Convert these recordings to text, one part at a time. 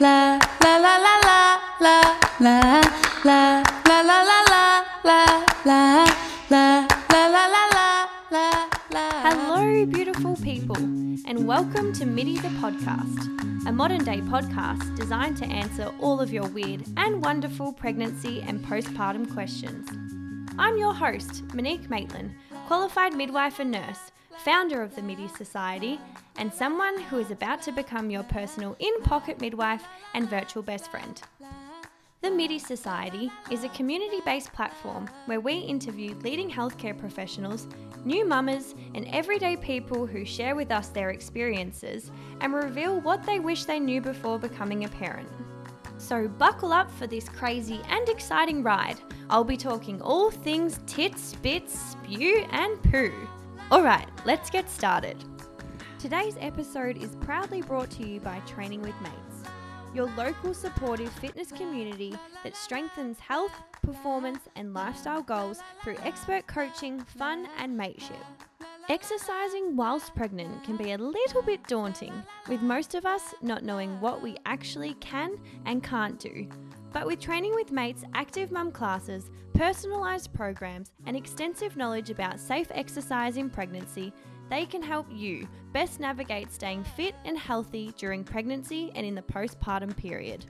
La la la la la la la la la la la la la la la la la la la la Hello, beautiful people, and welcome to MIDI the podcast, a modern day podcast designed to answer all of your weird and wonderful pregnancy and postpartum questions. I'm your host, Monique Maitland, qualified midwife and nurse, founder of the MIDI Society, and someone who is about to become your personal in pocket midwife and virtual best friend. The MIDI Society is a community based platform where we interview leading healthcare professionals, new mamas, and everyday people who share with us their experiences and reveal what they wish they knew before becoming a parent. So, buckle up for this crazy and exciting ride. I'll be talking all things tits, bits, spew, and poo. Alright, let's get started. Today's episode is proudly brought to you by Training with Mates, your local supportive fitness community that strengthens health, performance, and lifestyle goals through expert coaching, fun, and mateship. Exercising whilst pregnant can be a little bit daunting, with most of us not knowing what we actually can and can't do. But with Training with Mates active mum classes, personalised programs, and extensive knowledge about safe exercise in pregnancy, they can help you best navigate staying fit and healthy during pregnancy and in the postpartum period.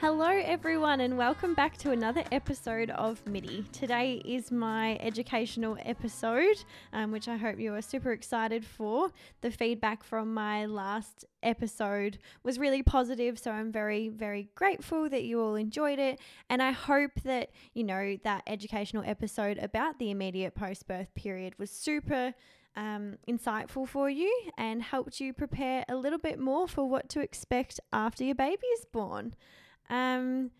Hello, everyone, and welcome back to another episode of MIDI. Today is my educational episode, um, which I hope you are super excited for. The feedback from my last episode was really positive, so I'm very, very grateful that you all enjoyed it. And I hope that, you know, that educational episode about the immediate post birth period was super um, insightful for you and helped you prepare a little bit more for what to expect after your baby is born. Um,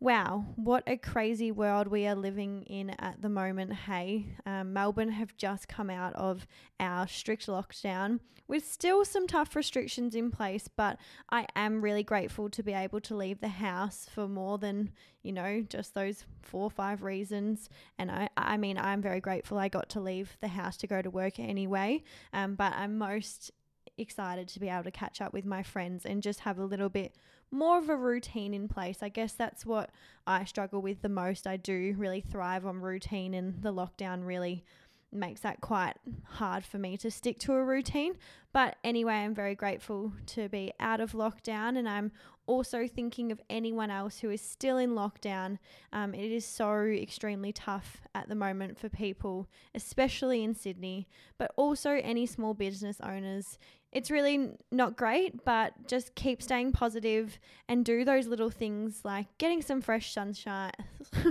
wow, what a crazy world we are living in at the moment. Hey, um, Melbourne have just come out of our strict lockdown with still some tough restrictions in place, but I am really grateful to be able to leave the house for more than, you know, just those four or five reasons. And I, I mean, I'm very grateful I got to leave the house to go to work anyway, um, but I'm most excited to be able to catch up with my friends and just have a little bit more of a routine in place. I guess that's what I struggle with the most. I do really thrive on routine, and the lockdown really makes that quite hard for me to stick to a routine. But anyway, I'm very grateful to be out of lockdown, and I'm also thinking of anyone else who is still in lockdown. Um, it is so extremely tough at the moment for people, especially in Sydney, but also any small business owners. It's really not great, but just keep staying positive and do those little things like getting some fresh sunshine,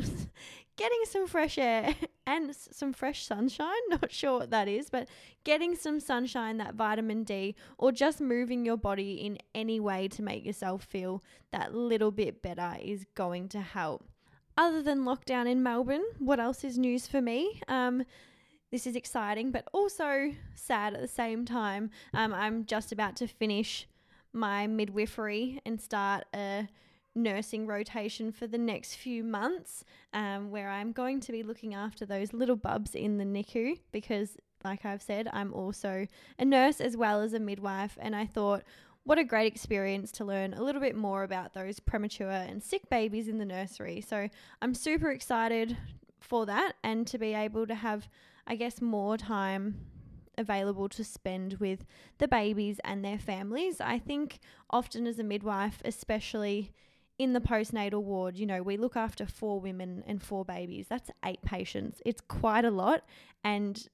getting some fresh air and some fresh sunshine. Not sure what that is, but getting some sunshine, that vitamin D, or just moving your body in any way to make yourself feel that little bit better is going to help. Other than lockdown in Melbourne, what else is news for me? Um, this is exciting, but also sad at the same time. Um, I'm just about to finish my midwifery and start a nursing rotation for the next few months, um, where I'm going to be looking after those little bubs in the NICU because, like I've said, I'm also a nurse as well as a midwife, and I thought. What a great experience to learn a little bit more about those premature and sick babies in the nursery. So, I'm super excited for that and to be able to have, I guess, more time available to spend with the babies and their families. I think often as a midwife, especially in the postnatal ward, you know, we look after four women and four babies. That's eight patients. It's quite a lot. And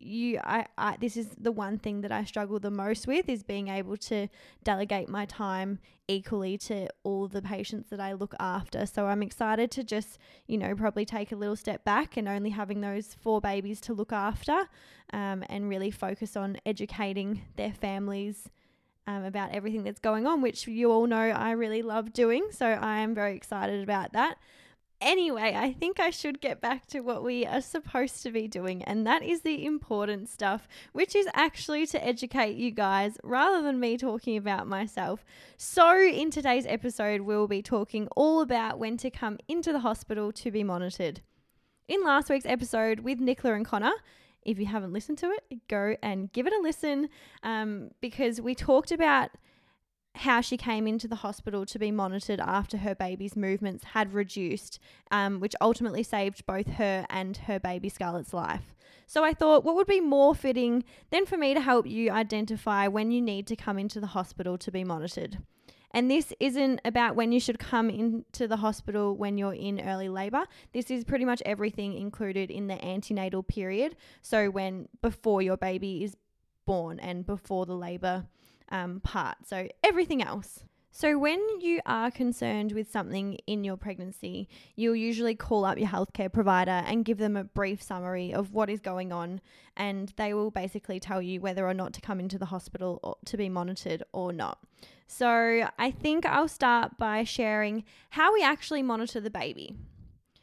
you I, I this is the one thing that I struggle the most with is being able to delegate my time equally to all the patients that I look after. So I'm excited to just, you know, probably take a little step back and only having those four babies to look after um, and really focus on educating their families um, about everything that's going on, which you all know I really love doing. So I am very excited about that. Anyway, I think I should get back to what we are supposed to be doing, and that is the important stuff, which is actually to educate you guys rather than me talking about myself. So, in today's episode, we'll be talking all about when to come into the hospital to be monitored. In last week's episode with Nicola and Connor, if you haven't listened to it, go and give it a listen um, because we talked about how she came into the hospital to be monitored after her baby's movements had reduced, um, which ultimately saved both her and her baby Scarlett's life. So I thought, what would be more fitting than for me to help you identify when you need to come into the hospital to be monitored? And this isn't about when you should come into the hospital when you're in early labor. This is pretty much everything included in the antenatal period. So, when before your baby is born and before the labor um, part. So, everything else. So, when you are concerned with something in your pregnancy, you'll usually call up your healthcare provider and give them a brief summary of what is going on, and they will basically tell you whether or not to come into the hospital or to be monitored or not. So, I think I'll start by sharing how we actually monitor the baby.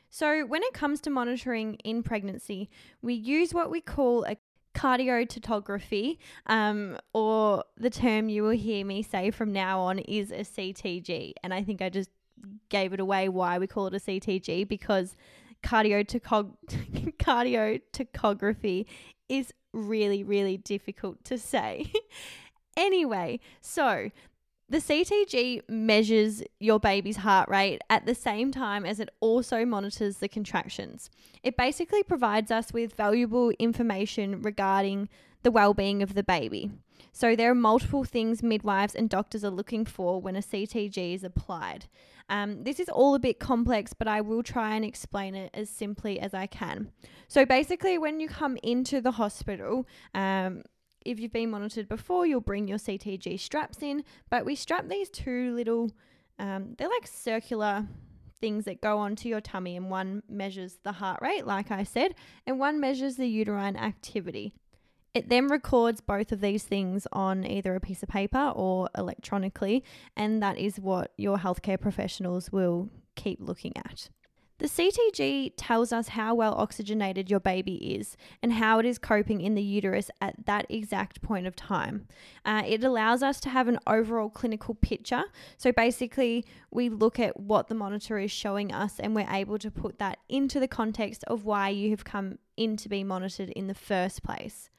So, when it comes to monitoring in pregnancy, we use what we call a cardiotogography, um, or the term you will hear me say from now on is a CTG. And I think I just gave it away why we call it a CTG because cardiotog- cardiotogography is really, really difficult to say. anyway, so the CTG measures your baby's heart rate at the same time as it also monitors the contractions. It basically provides us with valuable information regarding the well-being of the baby. So there are multiple things midwives and doctors are looking for when a CTG is applied. Um, this is all a bit complex, but I will try and explain it as simply as I can. So basically, when you come into the hospital, um, if you've been monitored before, you'll bring your CTG straps in, but we strap these two little, um, they're like circular things that go onto your tummy, and one measures the heart rate, like I said, and one measures the uterine activity. It then records both of these things on either a piece of paper or electronically, and that is what your healthcare professionals will keep looking at. The CTG tells us how well oxygenated your baby is and how it is coping in the uterus at that exact point of time. Uh, it allows us to have an overall clinical picture. So basically, we look at what the monitor is showing us and we're able to put that into the context of why you have come in to be monitored in the first place.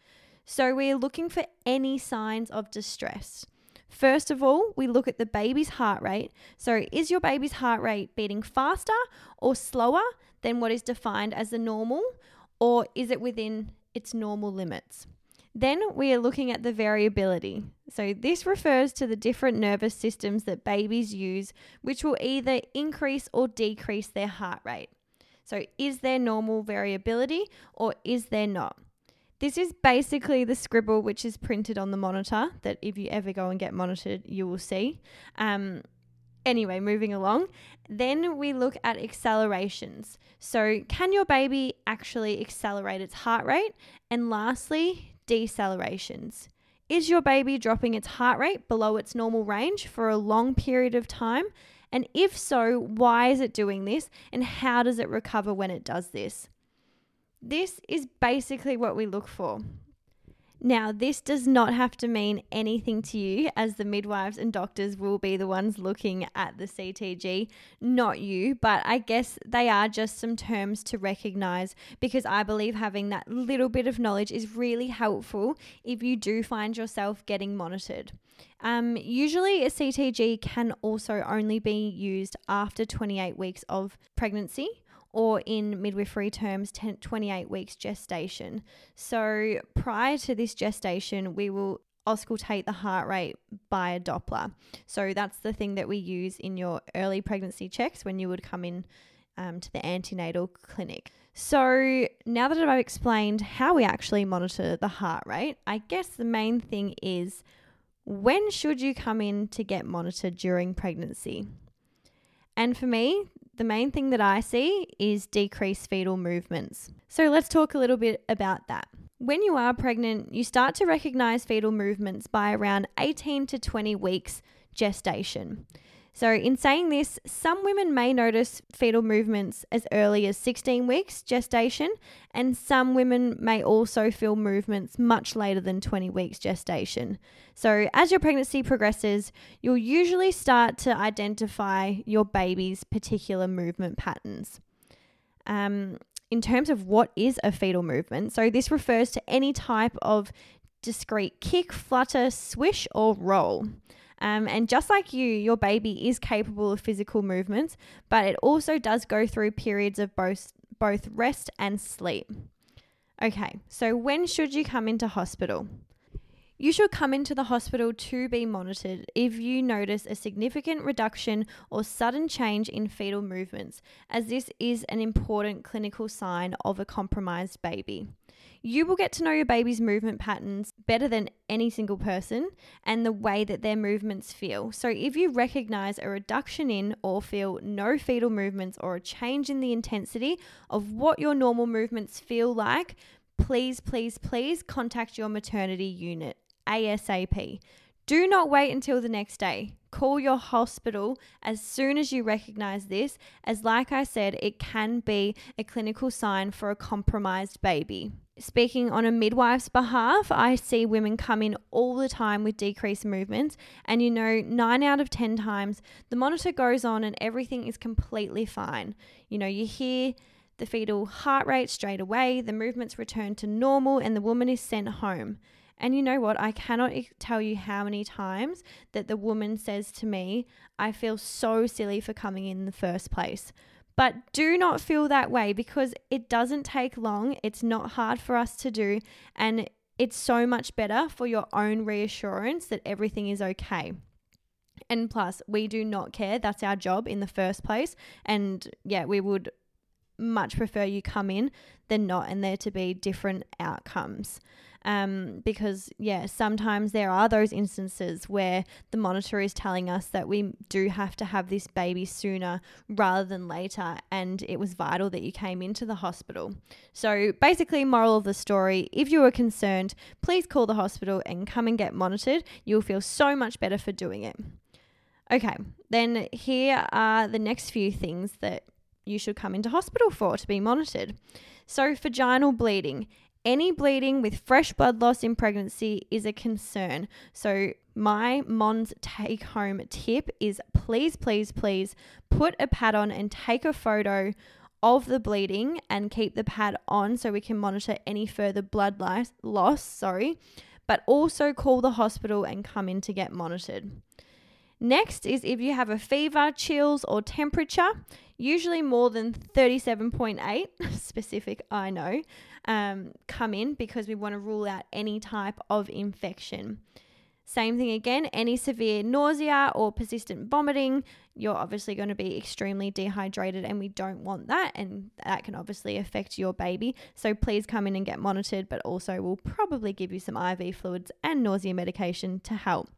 So we're looking for any signs of distress. First of all, we look at the baby's heart rate. So, is your baby's heart rate beating faster or slower than what is defined as the normal, or is it within its normal limits? Then we are looking at the variability. So, this refers to the different nervous systems that babies use, which will either increase or decrease their heart rate. So, is there normal variability or is there not? This is basically the scribble which is printed on the monitor that if you ever go and get monitored, you will see. Um, anyway, moving along. Then we look at accelerations. So, can your baby actually accelerate its heart rate? And lastly, decelerations. Is your baby dropping its heart rate below its normal range for a long period of time? And if so, why is it doing this? And how does it recover when it does this? This is basically what we look for. Now, this does not have to mean anything to you, as the midwives and doctors will be the ones looking at the CTG, not you, but I guess they are just some terms to recognize because I believe having that little bit of knowledge is really helpful if you do find yourself getting monitored. Um, usually, a CTG can also only be used after 28 weeks of pregnancy or in midwifery terms, 10, 28 weeks gestation. So prior to this gestation, we will auscultate the heart rate by a Doppler. So that's the thing that we use in your early pregnancy checks when you would come in um, to the antenatal clinic. So now that I've explained how we actually monitor the heart rate, I guess the main thing is when should you come in to get monitored during pregnancy? And for me, the main thing that I see is decreased fetal movements. So let's talk a little bit about that. When you are pregnant, you start to recognize fetal movements by around 18 to 20 weeks gestation. So, in saying this, some women may notice fetal movements as early as 16 weeks gestation, and some women may also feel movements much later than 20 weeks gestation. So, as your pregnancy progresses, you'll usually start to identify your baby's particular movement patterns. Um, in terms of what is a fetal movement, so this refers to any type of discrete kick, flutter, swish, or roll. Um, and just like you, your baby is capable of physical movements, but it also does go through periods of both, both rest and sleep. Okay, so when should you come into hospital? You should come into the hospital to be monitored if you notice a significant reduction or sudden change in fetal movements, as this is an important clinical sign of a compromised baby. You will get to know your baby's movement patterns better than any single person and the way that their movements feel. So, if you recognize a reduction in or feel no fetal movements or a change in the intensity of what your normal movements feel like, please, please, please contact your maternity unit ASAP. Do not wait until the next day. Call your hospital as soon as you recognize this, as, like I said, it can be a clinical sign for a compromised baby. Speaking on a midwife's behalf, I see women come in all the time with decreased movements, and you know, nine out of 10 times the monitor goes on and everything is completely fine. You know, you hear the fetal heart rate straight away, the movements return to normal, and the woman is sent home. And you know what? I cannot tell you how many times that the woman says to me, I feel so silly for coming in the first place. But do not feel that way because it doesn't take long. It's not hard for us to do. And it's so much better for your own reassurance that everything is okay. And plus, we do not care. That's our job in the first place. And yeah, we would much prefer you come in than not and there to be different outcomes. Um, because, yeah, sometimes there are those instances where the monitor is telling us that we do have to have this baby sooner rather than later, and it was vital that you came into the hospital. So, basically, moral of the story if you are concerned, please call the hospital and come and get monitored. You'll feel so much better for doing it. Okay, then here are the next few things that you should come into hospital for to be monitored. So, vaginal bleeding. Any bleeding with fresh blood loss in pregnancy is a concern. So, my Mons take home tip is please, please, please put a pad on and take a photo of the bleeding and keep the pad on so we can monitor any further blood loss, sorry, but also call the hospital and come in to get monitored. Next is if you have a fever, chills, or temperature, usually more than 37.8, specific, I know, um, come in because we want to rule out any type of infection. Same thing again, any severe nausea or persistent vomiting, you're obviously going to be extremely dehydrated, and we don't want that. And that can obviously affect your baby. So please come in and get monitored, but also we'll probably give you some IV fluids and nausea medication to help.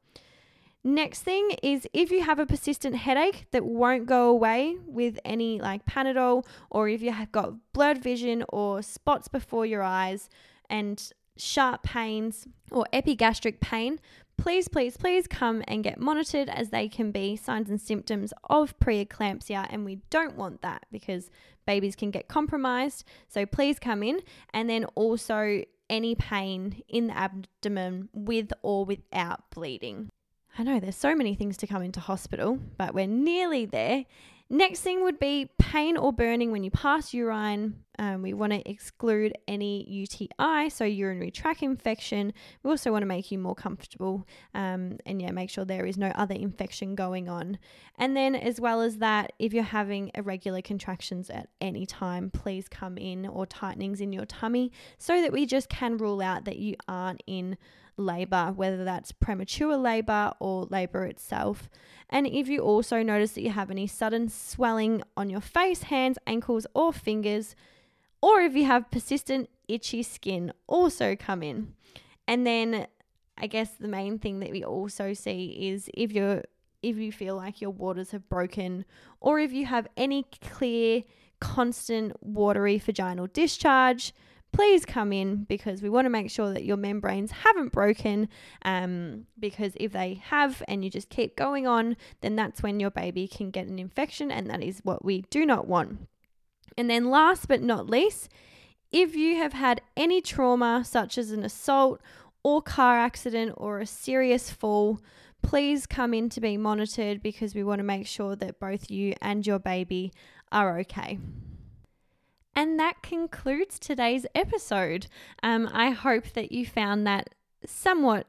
Next thing is if you have a persistent headache that won't go away with any like Panadol, or if you have got blurred vision or spots before your eyes and sharp pains or epigastric pain, please, please, please come and get monitored as they can be signs and symptoms of preeclampsia. And we don't want that because babies can get compromised. So please come in. And then also any pain in the abdomen with or without bleeding. I know there's so many things to come into hospital, but we're nearly there. Next thing would be pain or burning when you pass urine. Um, we want to exclude any UTI, so urinary tract infection. We also want to make you more comfortable um, and yeah, make sure there is no other infection going on. And then, as well as that, if you're having irregular contractions at any time, please come in or tightenings in your tummy so that we just can rule out that you aren't in labor, whether that's premature labor or labor itself. And if you also notice that you have any sudden swelling on your face, hands, ankles, or fingers, or if you have persistent itchy skin, also come in. And then I guess the main thing that we also see is if you're if you feel like your waters have broken or if you have any clear constant watery vaginal discharge, please come in because we want to make sure that your membranes haven't broken. Um, because if they have and you just keep going on, then that's when your baby can get an infection, and that is what we do not want. And then, last but not least, if you have had any trauma, such as an assault or car accident or a serious fall, please come in to be monitored because we want to make sure that both you and your baby are okay. And that concludes today's episode. Um, I hope that you found that somewhat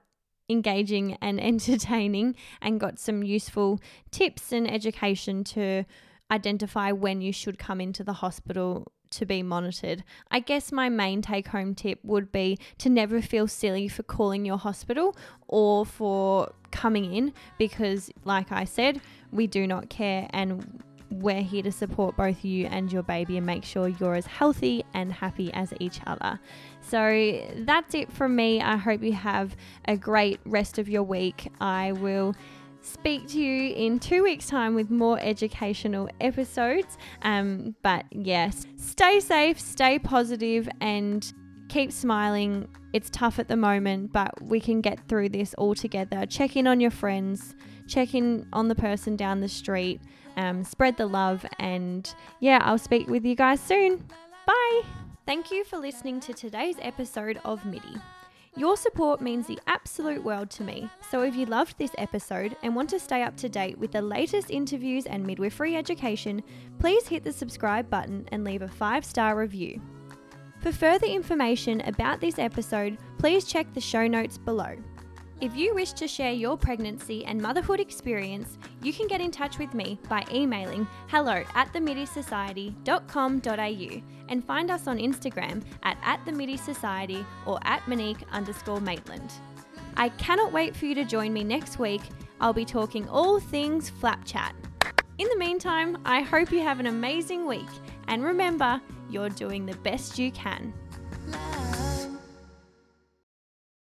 engaging and entertaining and got some useful tips and education to identify when you should come into the hospital to be monitored. I guess my main take home tip would be to never feel silly for calling your hospital or for coming in because, like I said, we do not care and we're here to support both you and your baby and make sure you're as healthy and happy as each other. So that's it from me. I hope you have a great rest of your week. I will speak to you in two weeks' time with more educational episodes. Um, but yes, stay safe, stay positive, and keep smiling. It's tough at the moment, but we can get through this all together. Check in on your friends, check in on the person down the street, um, spread the love, and yeah, I'll speak with you guys soon. Bye. Thank you for listening to today's episode of MIDI. Your support means the absolute world to me. So if you loved this episode and want to stay up to date with the latest interviews and midwifery education, please hit the subscribe button and leave a five star review. For further information about this episode, please check the show notes below. If you wish to share your pregnancy and motherhood experience, you can get in touch with me by emailing hello at themidisociety.com.au and find us on Instagram at, at themidisociety or at Monique underscore Maitland. I cannot wait for you to join me next week. I'll be talking all things flap chat. In the meantime, I hope you have an amazing week and remember, you're doing the best you can.